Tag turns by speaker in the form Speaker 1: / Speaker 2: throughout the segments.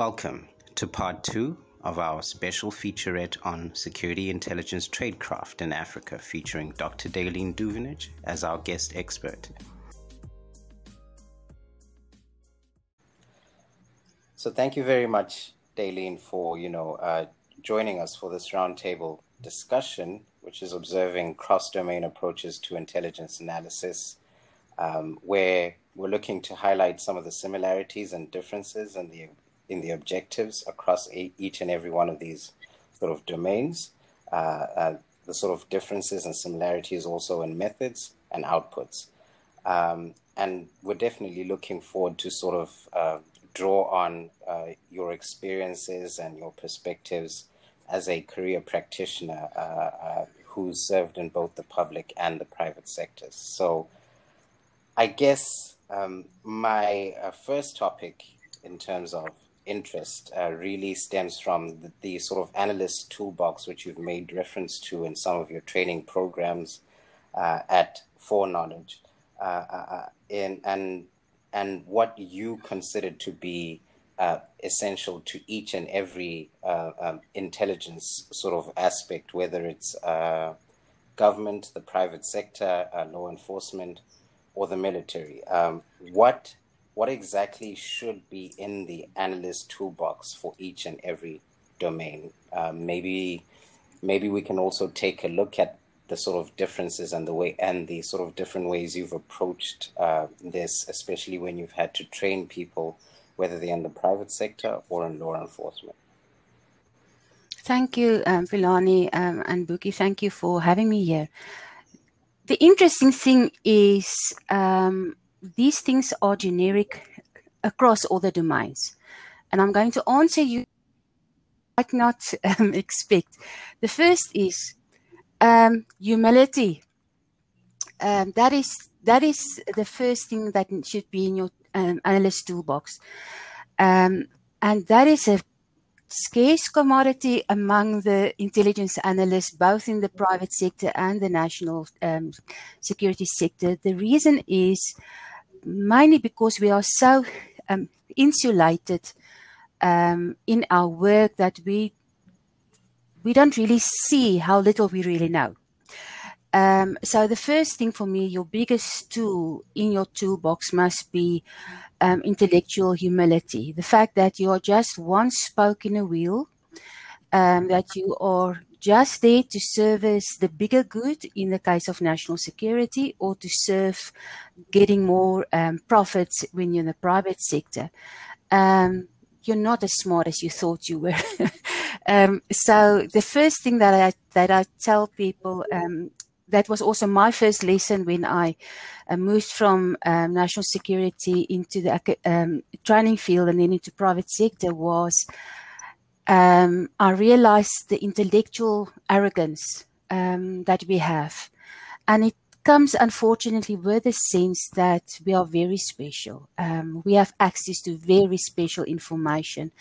Speaker 1: Welcome to part two of our special featurette on security intelligence tradecraft in Africa, featuring Dr. Daleen Duvenage as our guest expert. So, thank you very much, Daleen, for you know uh, joining us for this roundtable discussion, which is observing cross-domain approaches to intelligence analysis, um, where we're looking to highlight some of the similarities and differences in the in the objectives across a, each and every one of these sort of domains. Uh, uh, the sort of differences and similarities also in methods and outputs. Um, and we're definitely looking forward to sort of uh, draw on uh, your experiences and your perspectives as a career practitioner uh, uh, who's served in both the public and the private sectors. So, I guess um, my first topic in terms of interest uh, really stems from the, the, sort of analyst toolbox, which you've made reference to in some of your training programs uh, at Foreknowledge, uh, in, and and what you consider to be uh, essential to each and every uh, um, intelligence sort of aspect, whether it's uh, government, the private sector, uh, law enforcement, or the military. Um, what what exactly should be in the analyst toolbox for each and every domain? Um, maybe maybe we can also take a look at the sort of differences and the way and the sort of different ways you've approached uh, this, especially when you've had to train people, whether they're in the private sector or in law enforcement.
Speaker 2: Thank you, um, um, and Buki. Thank you for having me here. The interesting thing is um, these things are generic across all the domains. And I'm going to answer you might not um, expect. The first is um, humility. Um, that is that is the first thing that should be in your um, analyst toolbox, um, and that is a scarce commodity among the intelligence analysts, both in the private sector and the national um, security sector. The reason is mainly because we are so um, insulated um, in our work that we we don't really see how little we really know. Um, so the first thing for me, your biggest tool in your toolbox must be um, intellectual humility. The fact that you are just one spoke in a wheel, um, that you are just there to service the bigger good in the case of national security or to serve getting more um, profits when you're in the private sector. Um, you're not as smart as you thought you were. um, so the first thing that I that I tell people um, that was also my first lesson when I uh, moved from um, national security into the um, training field and then into private sector was um, I realized the intellectual arrogance um, that we have, and it comes unfortunately with the sense that we are very special. Um, we have access to very special information.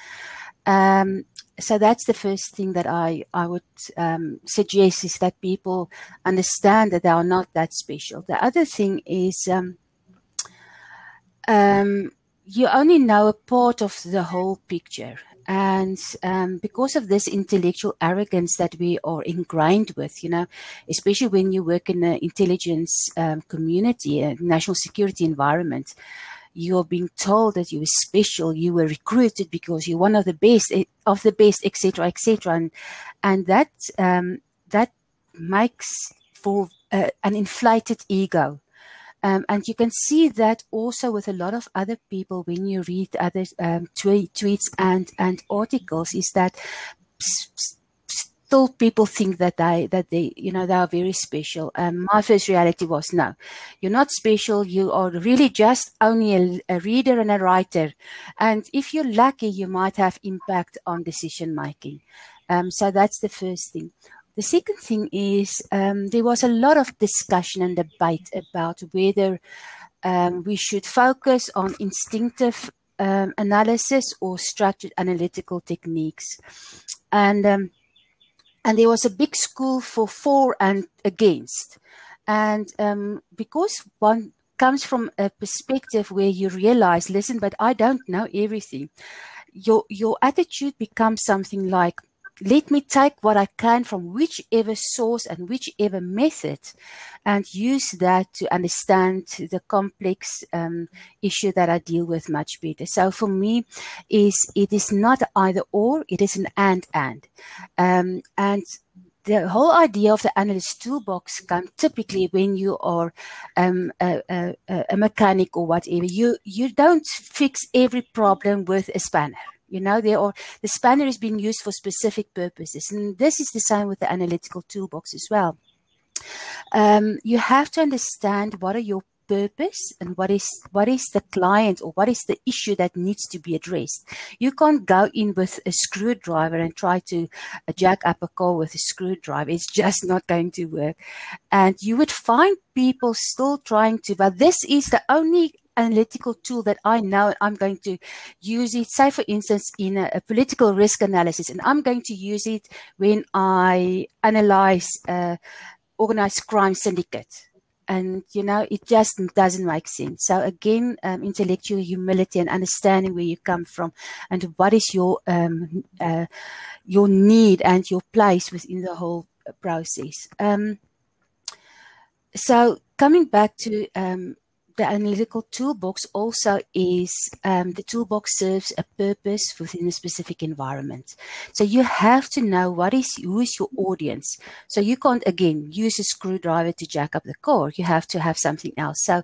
Speaker 2: Um, so that's the first thing that I I would um, suggest is that people understand that they are not that special. The other thing is um, you only know a part of the whole picture. And um, because of this intellectual arrogance that we are ingrained with, you know, especially when you work in the intelligence um, community, a national security environment, you're being told that you are special, you were recruited because you're one of the best eh, of the best, etc., etc., and and that um, that makes for uh, an inflated ego. Um, and you can see that also with a lot of other people when you read other um, tweet, tweets and, and articles is that still people think that they that they you know they are very special. Um, my first reality was no, you're not special. You are really just only a, a, reader and a writer, and if you're lucky, you might have impact on decision making. Um, so that's the first thing. The second thing is um, there was a lot of discussion and debate about whether um, we should focus on instinctive um, analysis or structured analytical techniques. And um, and there was a big school for for and against. And um, because one comes from a perspective where you realize, listen, but I don't know everything your your attitude becomes something like let me take what I can from whichever source and whichever method and use that to understand the complex um, issue that I deal with much better. So for me, is it is not either or, it is an and and. Um, and the whole idea of the analyst toolbox comes typically when you are um, a, a, a, mechanic or whatever. You you don't fix every problem with a spanner. You know, there are the spanner is being used for specific purposes, and this is the same with the analytical toolbox as well. Um, you have to understand what are your purpose and what is what is the client or what is the issue that needs to be addressed. You can't go in with a screwdriver and try to uh, jack up a car with a screwdriver. It's just not going to work. And you would find people still trying to, but this is the only analytical tool that I know I'm going to use it, say for instance, in a, a political risk analysis, and I'm going to use it when I analyze uh, organized crime syndicate. And you know it just doesn't make sense. So again um, intellectual humility and understanding where you come from and what is your um, uh, your need and your place within the whole process. Um, so coming back to um, the analytical toolbox also is um, the toolbox serves a purpose within a specific environment. So you have to know what is who is your audience. So you can't again use a screwdriver to jack up the car. You have to have something else. So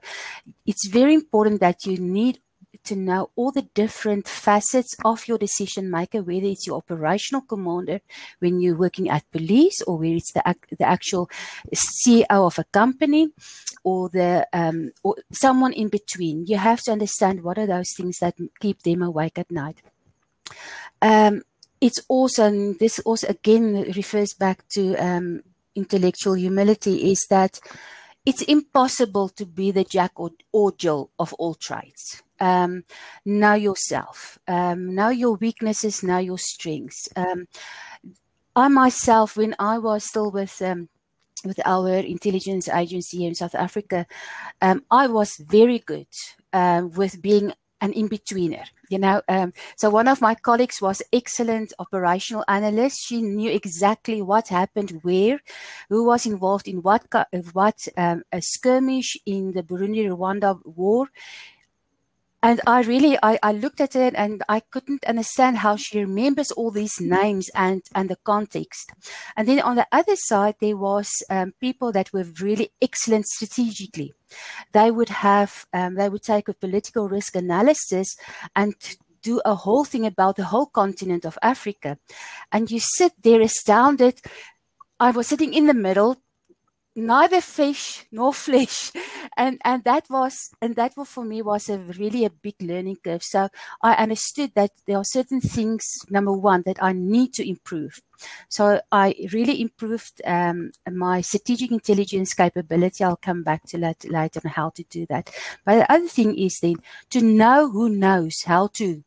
Speaker 2: it's very important that you need to know all the different facets of your decision maker, whether it's your operational commander when you're working at police, or whether it's the, the actual CEO of a company, or the um, or someone in between. You have to understand what are those things that keep them awake at night. Um, it's also this also again refers back to um, intellectual humility. Is that it's impossible to be the jack or, or Jill of all trades um, know yourself, um, know your weaknesses, know your strengths. Um, I myself, when I was still with um, with our intelligence agency in South Africa, um, I was very good uh, with being an in-betweener. You know, um, so one of my colleagues was excellent operational analyst. She knew exactly what happened where, who was involved in what what um, a skirmish in the Burundi Rwanda war and I really, I, I looked at it and I couldn't understand how she remembers all these names and, and the context. And then on the other side, there was um, people that were really excellent strategically. They would have, um, they would take a political risk analysis and do a whole thing about the whole continent of Africa. And you sit there astounded. I was sitting in the middle neither fish nor flesh. And and that was and that for me was a really a big learning curve. So i understood that there are certain things number one that i need to improve. So i really improved um, my strategic intelligence capability. I'll come back to that later on how to do that. But the other thing is then to know who knows how to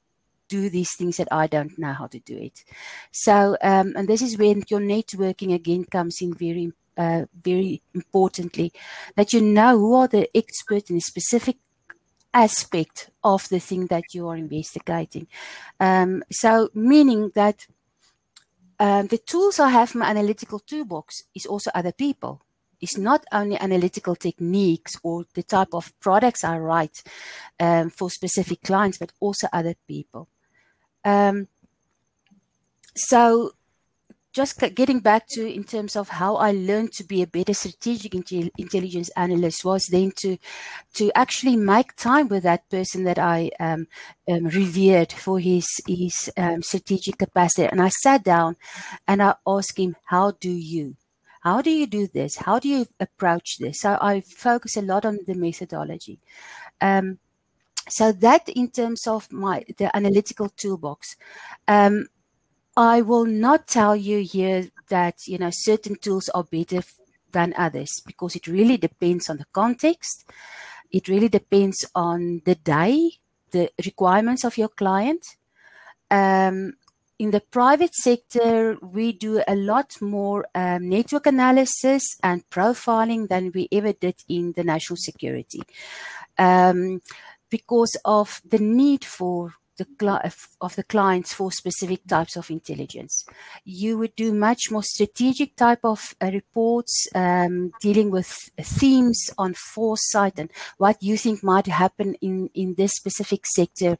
Speaker 2: do these things that I don't know how to do it. So, um, and this is when your networking again comes in very uh, very importantly, that you know who are the experts in a specific aspect of the thing that you are investigating. Um, so, meaning that um, the tools I have in my analytical toolbox is also other people. It's not only analytical techniques or the type of products I write um, for specific clients, but also other people. Um, so just getting back to in terms of how I learned to be a better strategic intelligence analyst was then to to actually make time with that person that I um, um, revered for his his um, strategic capacity, and I sat down and I asked him, "How do you?" How do you do this? How do you approach this? So I focus a lot on the methodology. Um, so that in terms of my the analytical toolbox um, I will not tell you here that you know certain tools are better than others because it really depends on the context. It really depends on the day, the requirements of your client. Um, in the private sector, we do a lot more um, network analysis and profiling than we ever did in the national security um, because of the need for the of the clients for specific types of intelligence. You would do much more strategic type of uh, reports um, dealing with themes on foresight and what you think might happen in in this specific sector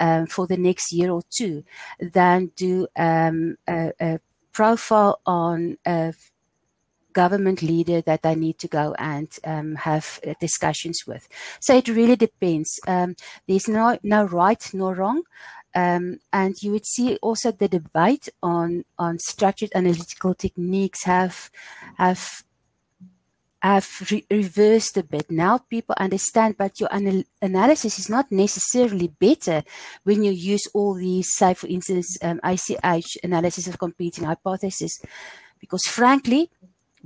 Speaker 2: um, for the next year or two, than do um, a, a, profile on a government leader that they need to go and um, have uh, discussions with. So it really depends. Um, there's no no right nor wrong. Um, and you would see also the debate on on structured analytical techniques have have have re- reversed a bit. Now people understand, but your anal- analysis is not necessarily better when you use all these, say, for instance, um, ACH analysis of competing hypotheses, because frankly,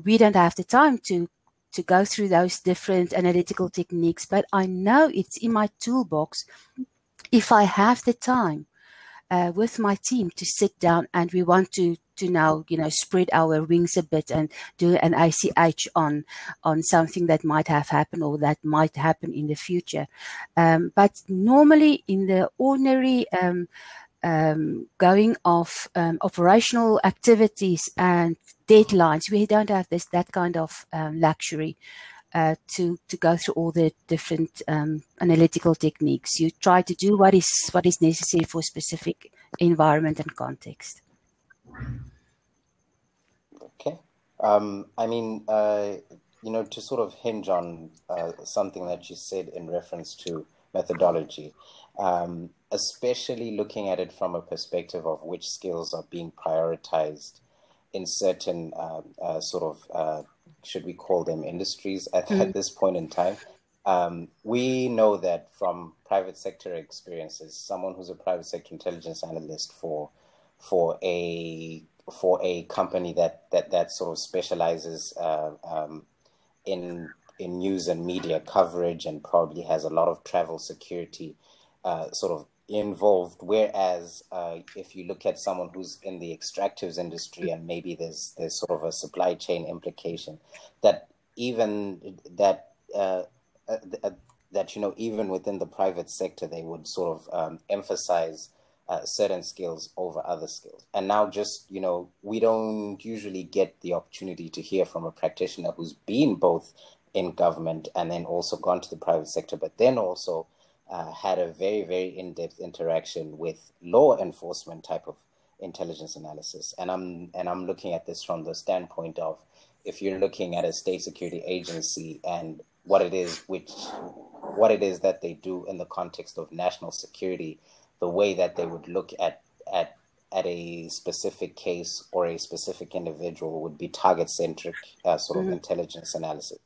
Speaker 2: we don't have the time to to go through those different analytical techniques, but I know it's in my toolbox if I have the time uh, with my team to sit down and we want to to now you know spread our wings a bit and do an ACH on on something that might have happened or that might happen in the future. Um, but normally in the ordinary um, um, going of um, operational activities and deadlines. We don't have this that kind of um, luxury uh, to to go through all the different um, analytical techniques. You try to do what is what is necessary for specific environment and context.
Speaker 1: Okay, um, I mean, uh, you know, to sort of hinge on uh, something that you said in reference to methodology. Um, especially looking at it from a perspective of which skills are being prioritized in certain uh, uh, sort of, uh, should we call them industries at, mm. at this point in time. Um, we know that from private sector experiences, someone who's a private sector intelligence analyst for for a for a company that that that sort of specializes uh, um, in in news and media coverage and probably has a lot of travel security uh, sort of involved. Whereas uh, if you look at someone who's in the extractives industry and maybe there's there's sort of a supply chain implication that even that uh, uh, uh that you know even within the private sector they would sort of um, emphasize uh, certain skills over other skills. And now just you know we don't usually get the opportunity to hear from a practitioner who's been both in government and then also gone to the private sector, but then also uh, had a very, very in depth interaction with law enforcement type of intelligence analysis. And I'm, and I'm looking at this from the standpoint of if you're looking at a state security agency and what it is which what it is that they do in the context of national security, the way that they would look at at at a specific case or a specific individual would be target centric uh, sort of mm-hmm. intelligence analysis.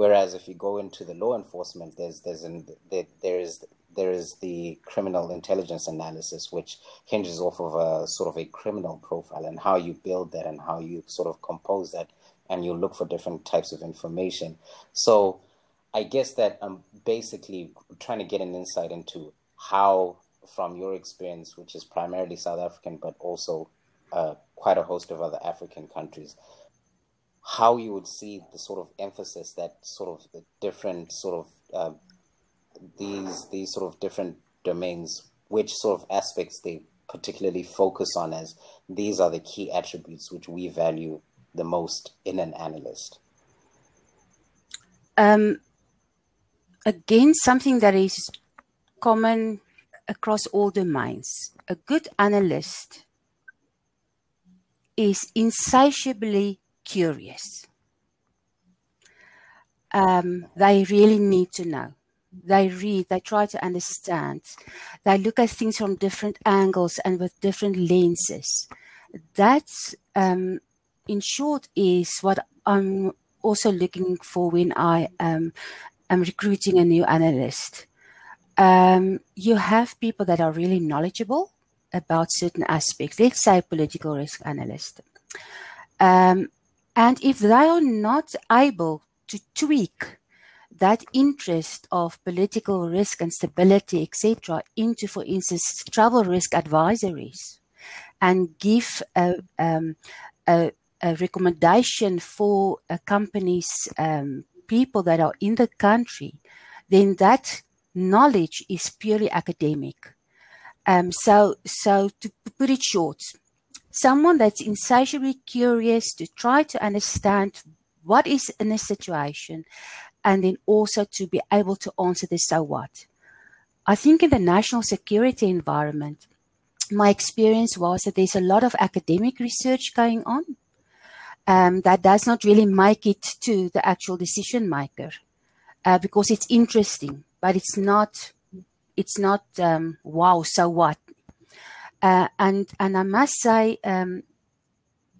Speaker 1: Whereas if you go into the law enforcement, there's there's an, there, there is there is the criminal intelligence analysis, which hinges off of a sort of a criminal profile and how you build that and how you sort of compose that, and you look for different types of information. So, I guess that I'm basically trying to get an insight into how, from your experience, which is primarily South African, but also uh, quite a host of other African countries, how you would see the sort of emphasis that sort of the different sort of uh, these these sort of different domains, which sort of aspects they particularly focus on as these are the key attributes which we value the most in an analyst.
Speaker 2: Um, again, something that is common across all domains. A good analyst is insatiably curious. Um, they really need to know. They read, they try to understand, they look at things from different angles and with different lenses. That, um, in short, is what I'm also looking for when I um, am recruiting a new analyst. Um, you have people that are really knowledgeable about certain aspects. Let's say political risk analyst. Um, and if they are not able to tweak that interest of political risk and stability, etc., into, for instance, travel risk advisories, and give a, um, a, a recommendation for a company's um, people that are in the country, then that knowledge is purely academic. Um, so, so to put it short, someone that's insatiably curious to try to understand what is in a situation and then also to be able to answer the so what. I think in the national security environment, my experience was that there's a lot of academic research going on um, that does not really make it to the actual decision maker uh, because it's interesting, but it's not. It's not um, wow. So what? Uh, and and I must say, um,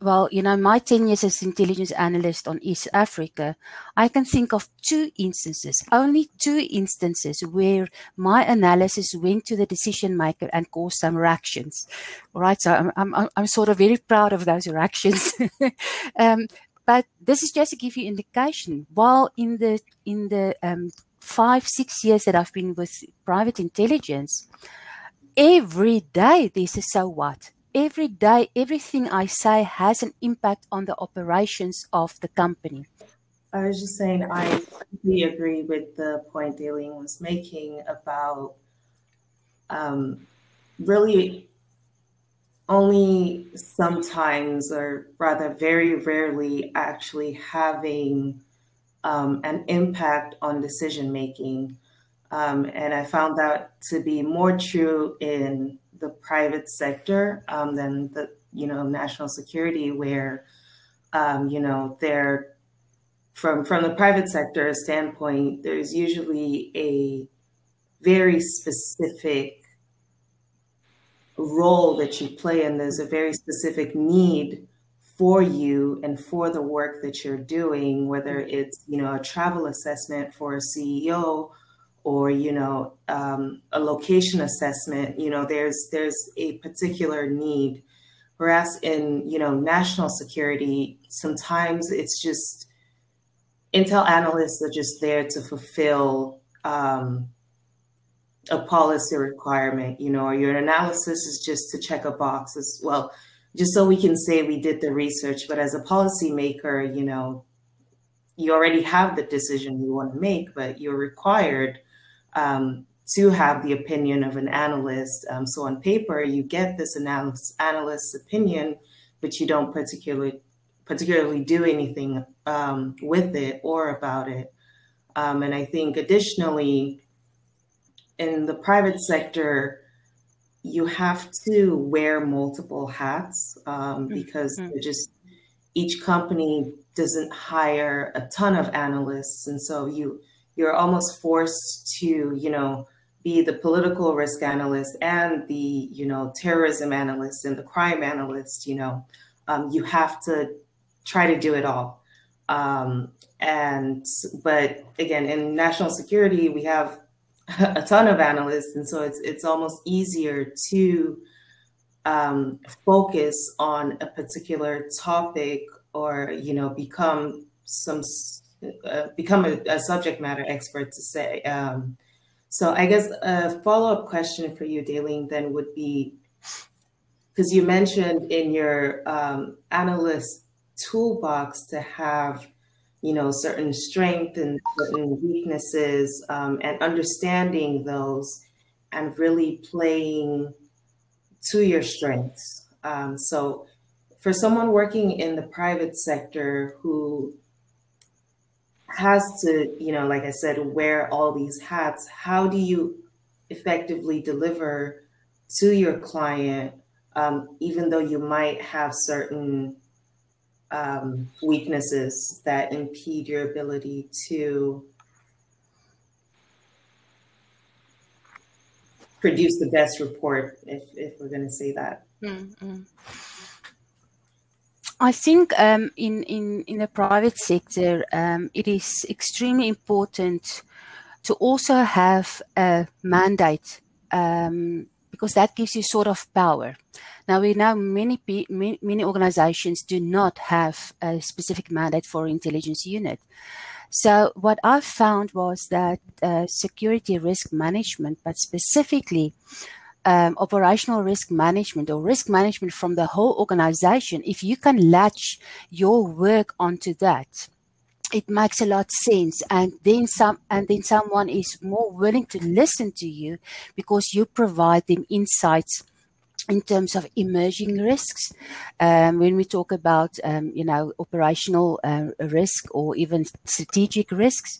Speaker 2: well, you know, my 10 years as intelligence analyst on East Africa, I can think of two instances, only two instances where my analysis went to the decision maker and caused some reactions. All right, So I'm, I'm, I'm sort of very proud of those reactions. um, but this is just to give you indication. While in the, in the, um, five, six years that I've been with private intelligence, every day there's a so what every day, everything I say has an impact on the operations of the company.
Speaker 3: I was just saying, I completely agree with the point Daleen was making about um, really only sometimes, or rather very rarely, actually having um, an impact on decision making. Um, and I found that to be more true in the private sector um, than the you know national security, where um, you know there from from the private sector standpoint, there's usually a very specific role that you play, and there's a very specific need for you and for the work that you're doing, whether it's you know a travel assessment for a CEO or you know um, a location assessment you know there's there's a particular need. Whereas in you know national security sometimes it's just intel analysts are just there to fulfill um, a policy requirement you know or your analysis is just to check a box as well just so we can say we did the research. But as a policymaker you know you already have the decision you want to make but you're required um, to have the opinion of an analyst. Um, so on paper, you get this analyst, analyst's opinion, but you don't particularly particularly do anything um, with it or about it. Um, and I think additionally, in the private sector, you have to wear multiple hats um, mm-hmm. because mm-hmm. just each company doesn't hire a ton of analysts, and so you you're almost forced to, you know, be the political risk analyst and the, you know, terrorism analyst and the crime analyst, you know, um, you have to try to do it all. Um, and, but again, in national security, we have a ton of analysts. And so it's, it's almost easier to um, focus on a particular topic or, you know, become some uh, become a, a, subject matter expert to say. Um, so I guess a follow up question for you, Daleen, then would be because you mentioned in your um, analyst toolbox to have you know certain strength and certain weaknesses um, and understanding those and really playing to your strengths um, so for someone working in the private sector who has to, you know, like I said, wear all these hats. How do you effectively deliver to your client, um, even though you might have certain um, weaknesses that impede your ability to produce the best report, if, if we're going to say that? Mm-hmm.
Speaker 2: I think um, in, in, in the private sector, um, it is extremely important to also have a mandate um, because that gives you sort of power. Now we know many many, organizations do not have a specific mandate for intelligence unit. So what I found was that uh, security risk management, but specifically um, operational risk management or risk management from the whole organization, if you can latch your work onto that, it makes a lot of sense. And then some and then someone is more willing to listen to you because you provide them insights in terms of emerging risks um, when we talk about um, you know operational uh, risk or even strategic risks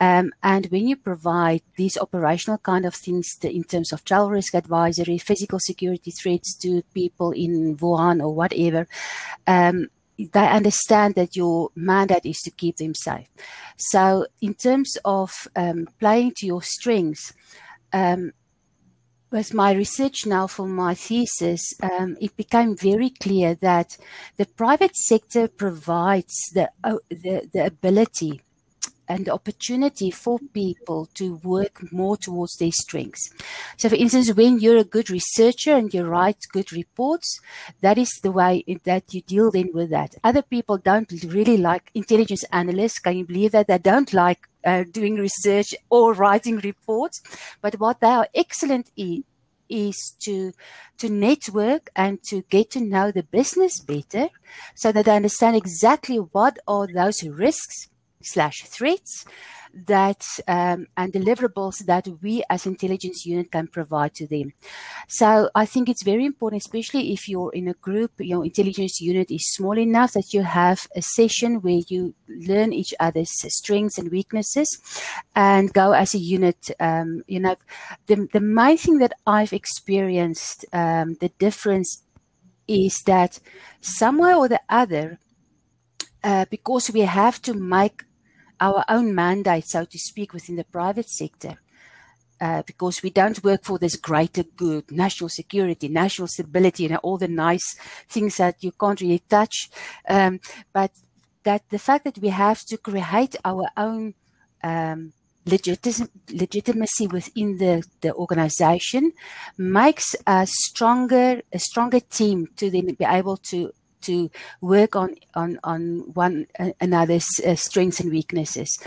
Speaker 2: um, and when you provide these operational kind of things to, in terms of travel risk advisory physical security threats to people in wuhan or whatever um, they understand that your mandate is to keep them safe. So, in terms of um, playing to your strengths, um, with my research now for my thesis, um, it became very clear that the private sector provides the, uh, the, the ability and the opportunity for people to work more towards their strengths. So, for instance, when you're a good researcher and you write good reports, that is the way that you deal then with that. Other people don't really like intelligence analysts. Can you believe that they don't like uh, doing research or writing reports? But what they are excellent in is to to network and to get to know the business better so that they understand exactly what are those risks slash threats that um, and deliverables that we as intelligence unit can provide to them. So I think it's very important, especially if you're in a group, your intelligence unit is small enough that you have a session where you learn each other's strengths and weaknesses and go as a unit. Um, you know, the, the main thing that I've experienced, um, the difference is that somewhere or the other, uh, because we have to make our own mandate, so to speak, within the private sector. Uh, because we don't work for this greater good, national security, national stability, you know, all the nice things that you can't really touch. Um, but that the fact that we have to create our own um, legitimacy within the, the organization makes a stronger, a stronger team to then be able to to work on on on one another's uh, strengths and weaknesses,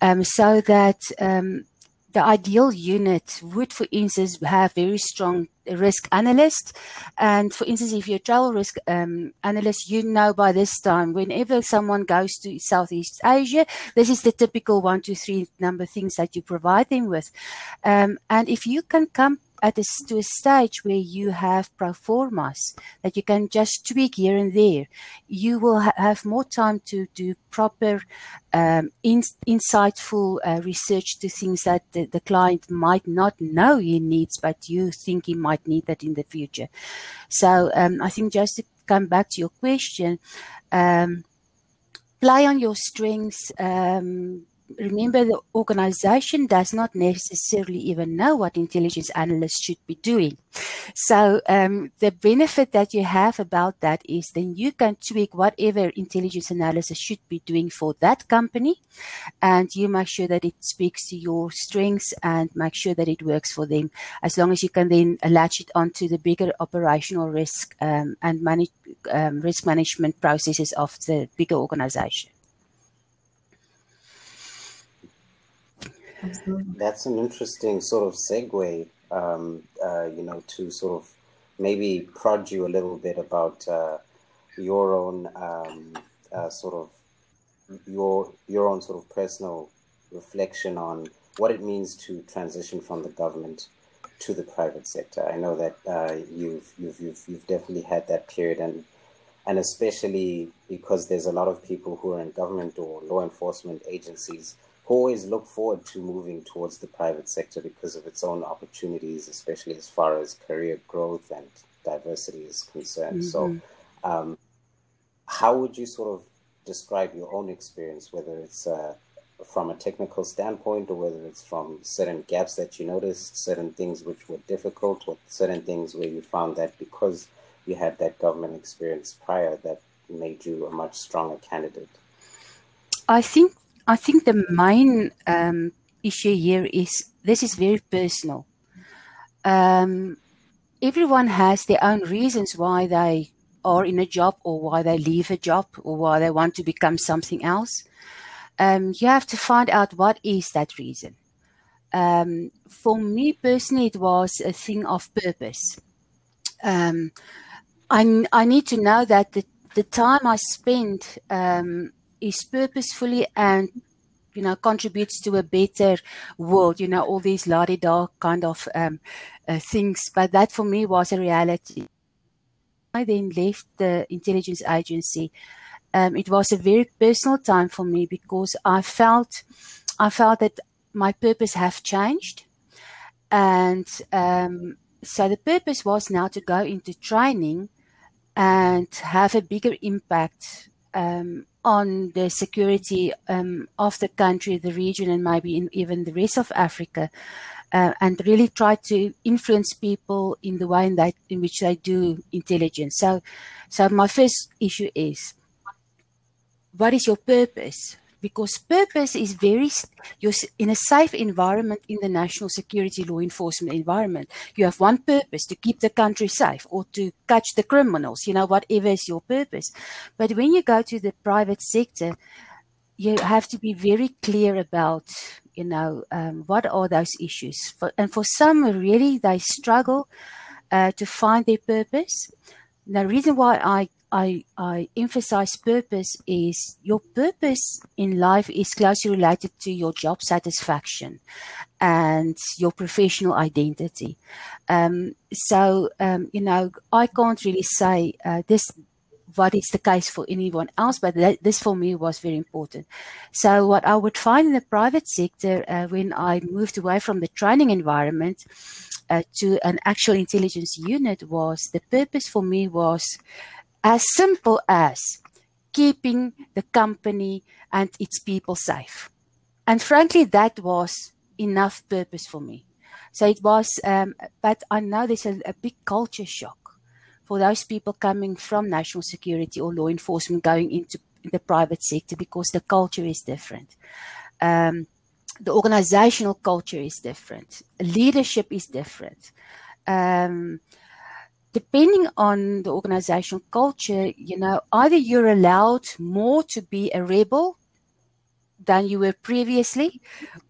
Speaker 2: um, so that um, the ideal unit would, for instance, have very strong risk analyst. And for instance, if you're a travel risk um, analyst, you know by this time, whenever someone goes to Southeast Asia, this is the typical one, two, three number things that you provide them with. Um, and if you can come at a, to a stage where you have pro that you can just tweak here and there, you will ha- have more time to do proper, um, in, insightful uh, research to things that the, the, client might not know he needs, but you think he might need that in the future. So um, I think just to come back to your question, um, play on your strengths um, remember the organization does not necessarily even know what intelligence analysts should be doing. So um, the benefit that you have about that is then you can tweak whatever intelligence analysis should be doing for that company, and you make sure that it speaks to your strengths and make sure that it works for them. As long as you can then latch it onto the bigger operational risk um, and manage, um, risk management processes of the bigger organization.
Speaker 1: Absolutely. That's an interesting sort of segue, um, uh, you know, to sort of maybe prod you a little bit about uh, your own um, uh, sort of your your own sort of personal reflection on what it means to transition from the government to the private sector. I know that uh, you've, you've you've you've definitely had that period, and and especially because there's a lot of people who are in government or law enforcement agencies always look forward to moving towards the private sector because of its own opportunities, especially as far as career growth and diversity is concerned. Mm-hmm. So, um, how would you sort of describe your own experience, whether it's uh, from a technical standpoint or whether it's from certain gaps that you noticed, certain things which were difficult, or certain things where you found that because you had that government experience prior, that made you a much stronger candidate?
Speaker 2: I think I think the main um, issue here is this is very personal. Um, everyone has their own reasons why they are in a job or why they leave a job or why they want to become something else. Um, you have to find out what is that reason. Um, for me personally, it was a thing of purpose. Um, I, I need to know that the, the time I spend um, is purposefully and you know contributes to a better world you know all these la da kind of um, uh, things. But that for me was a reality. I then left the intelligence agency. Um, it was a very personal time for me because i felt i felt that my purpose have changed. And um, so the purpose was now to go into training and have a bigger impact um, on the security um, of the country, the region, and maybe in even the rest of Africa, uh, and really try to influence people in the way in that in which they do intelligence. So, so my first issue is, what is your purpose? Because purpose is very you're in a safe environment in the national security law enforcement environment. You have one purpose to keep the country safe or to catch the criminals you know whatever is your purpose. But when you go to the private sector you have to be very clear about you know um, what are those issues. For, and for some really they struggle uh, to find their purpose. The reason why I I, I emphasize purpose is your purpose in life is closely related to your job satisfaction and your professional identity. Um, so, um, you know, I can't really say uh, this what is the case for anyone else, but that, this for me was very important. So, what I would find in the private sector uh, when I moved away from the training environment uh, to an actual intelligence unit was the purpose for me was as simple as keeping the company and its people safe. And frankly, that was enough purpose for me. So it was, um, but I know there's a, a, big culture shock for those people coming from national security or law enforcement going into the private sector because the culture is different. Um, the organizational culture is different. Leadership is different. Um, depending on the organizational culture, you know, either you're allowed more to be a rebel than you were previously,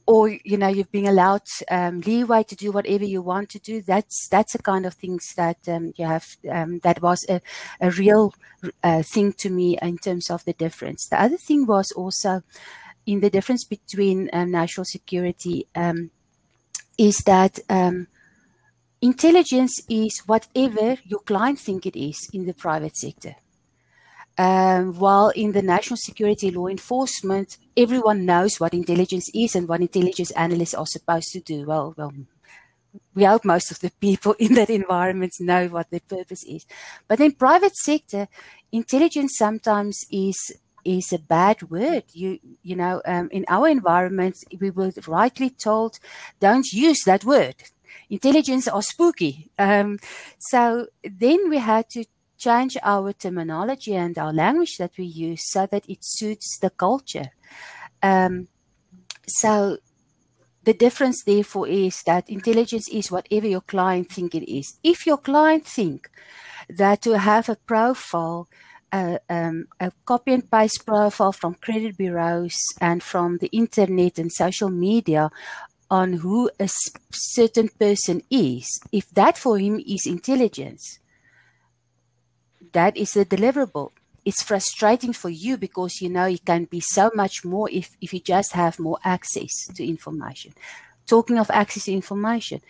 Speaker 2: or you know, you've been allowed um, leeway to do whatever you want to do. That's that's the kind of things that um, you have. Um, that was a, a real uh, thing to me in terms of the difference. The other thing was also in the difference between um, national security um, is that um, intelligence is whatever your client think it is in the private sector. Um, while in the national security law enforcement, everyone knows what intelligence is and what intelligence analysts are supposed to do. Well, well, we hope most of the people in that environment know what their purpose is. But in private sector, intelligence sometimes is is a bad word. You you know, um, in our environment, we were rightly told, don't use that word intelligence are spooky. Um, so then we had to change our terminology and our language that we use so that it suits the culture. Um, so the difference therefore is that intelligence is whatever your client think it is. If your client think that to have a profile uh, um, a copy and paste profile from credit bureaus and from the internet and social media on who a certain person is, if that for him is intelligence, that is a deliverable. It's frustrating for you because you know it can be so much more if, if you just have more access to information. Talking of access to information,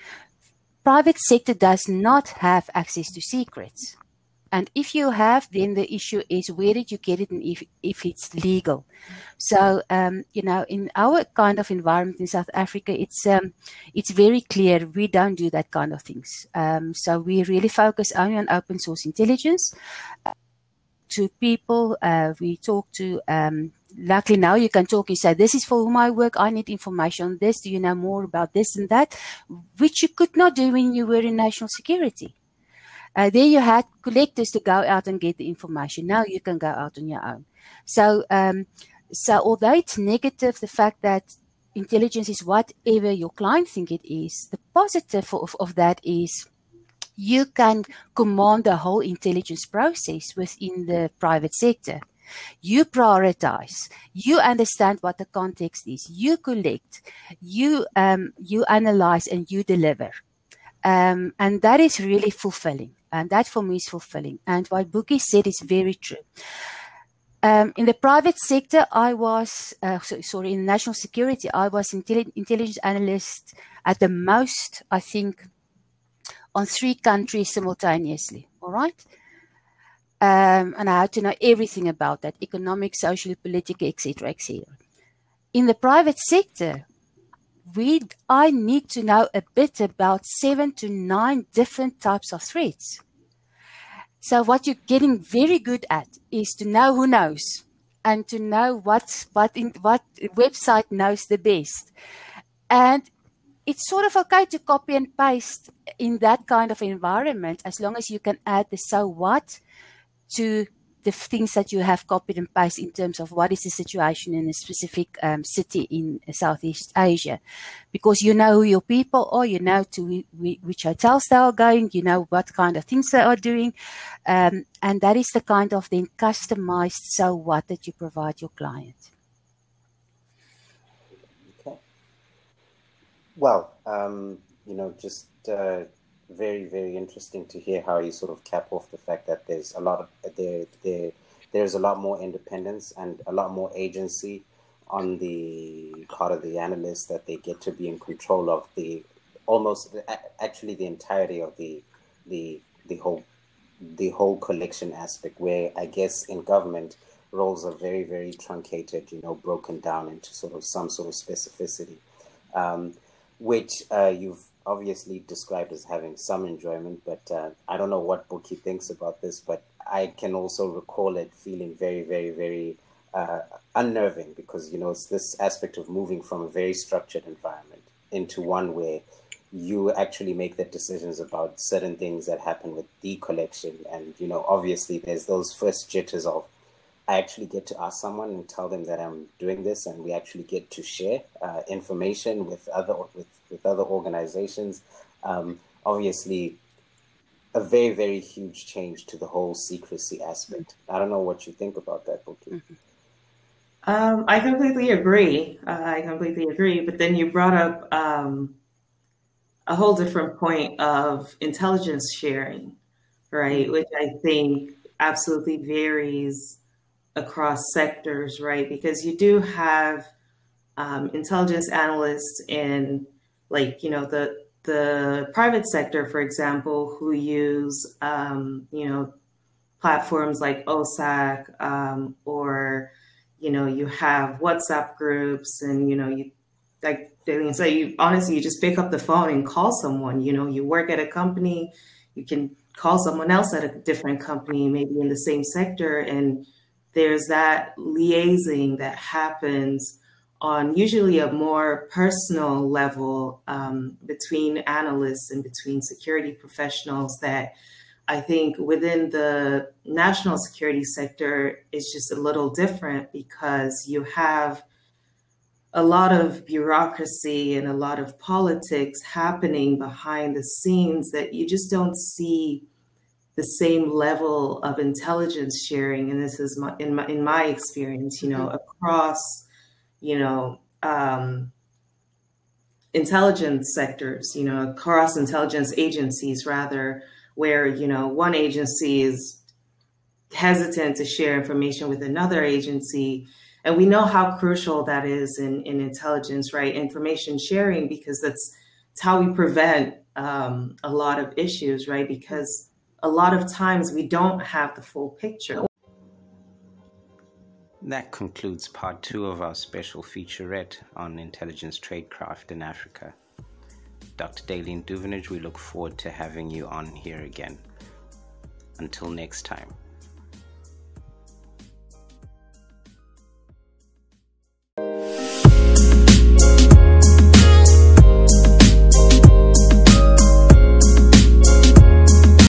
Speaker 2: private sector does not have access to secrets. And if you have, then the issue is where did you get it and if, if it's legal. So, um, you know, in our kind of environment in South Africa, it's, um, it's very clear we don't do that kind of things. Um, so we really focus only on open source intelligence. Uh, to people, uh, we talk to, um, luckily now you can talk, you say, this is for I work, I need information on this, do you know more about this and that, which you could not do when you were in national security. Uh, there you had collectors to go out and get the information. Now you can go out on your own. So, um, so although it's negative, the fact that intelligence is whatever your client think it is, the positive of, of that is you can command the whole intelligence process within the private sector. You prioritize. You understand what the context is. You collect. You um, you analyze and you deliver. Um, and that is really fulfilling. And that for me is fulfilling. And what Bookie said is very true. Um, in the private sector, I was, uh, sorry, in national security, I was intelli- intelligence analyst at the most, I think, on three countries simultaneously. All right. Um, and I had to know everything about that economic, social, political, etc., etc. In the private sector, I need to know a bit about seven to nine different types of threats. So what you're getting very good at is to know who knows and to know what what in, what website knows the best. And it's sort of okay to copy and paste in that kind of environment as long as you can add the so what to the things that you have copied and pasted in terms of what is the situation in a specific um, city in Southeast Asia, because you know who your people are, you know to which hotels they are going, you know what kind of things they are doing, um, and that is the kind of then customized so what that you provide your client.
Speaker 1: Okay. Well, um, you know, just. Uh very very interesting to hear how you sort of cap off the fact that there's a lot of there there there's a lot more independence and a lot more agency on the part of the analysts that they get to be in control of the almost actually the entirety of the the the whole the whole collection aspect where i guess in government roles are very very truncated you know broken down into sort of some sort of specificity um, which uh, you've obviously described as having some enjoyment, but uh, I don't know what Buki thinks about this, but I can also recall it feeling very, very, very uh, unnerving because, you know, it's this aspect of moving from a very structured environment into one where you actually make the decisions about certain things that happen with the collection. And, you know, obviously there's those first jitters of, I actually get to ask someone and tell them that I'm doing this, and we actually get to share uh, information with other with with other organizations. Um, obviously, a very very huge change to the whole secrecy aspect. I don't know what you think about that, Buki. Mm-hmm.
Speaker 3: Um, I completely agree. Uh, I completely agree. But then you brought up um, a whole different point of intelligence sharing, right? Which I think absolutely varies across sectors, right? Because you do have um, intelligence analysts in, like, you know, the the private sector, for example, who use, um, you know, platforms like OSAC um, or, you know, you have WhatsApp groups and, you know, you like say, you honestly, you just pick up the phone and call someone. You know, you work at a company, you can call someone else at a different company, maybe in the same sector, and there's that liaising that happens on usually a more personal level um, between analysts and between security professionals that I think within the national security sector is just a little different because you have a lot of bureaucracy and a lot of politics happening behind the scenes that you just don't see the same level of intelligence sharing and this is my, in my in my experience you know mm-hmm. across you know um, intelligence sectors you know across intelligence agencies rather where you know one agency is hesitant to share information with another agency. And we know how crucial that is in, in intelligence right? Information sharing because that's it's how we prevent um, a lot of issues right? Because a lot of times we don't have the full picture.
Speaker 1: That concludes part two of our special featurette on intelligence tradecraft in Africa. Dr. Daleen Duvenage, we look forward to having you on here again. Until next time.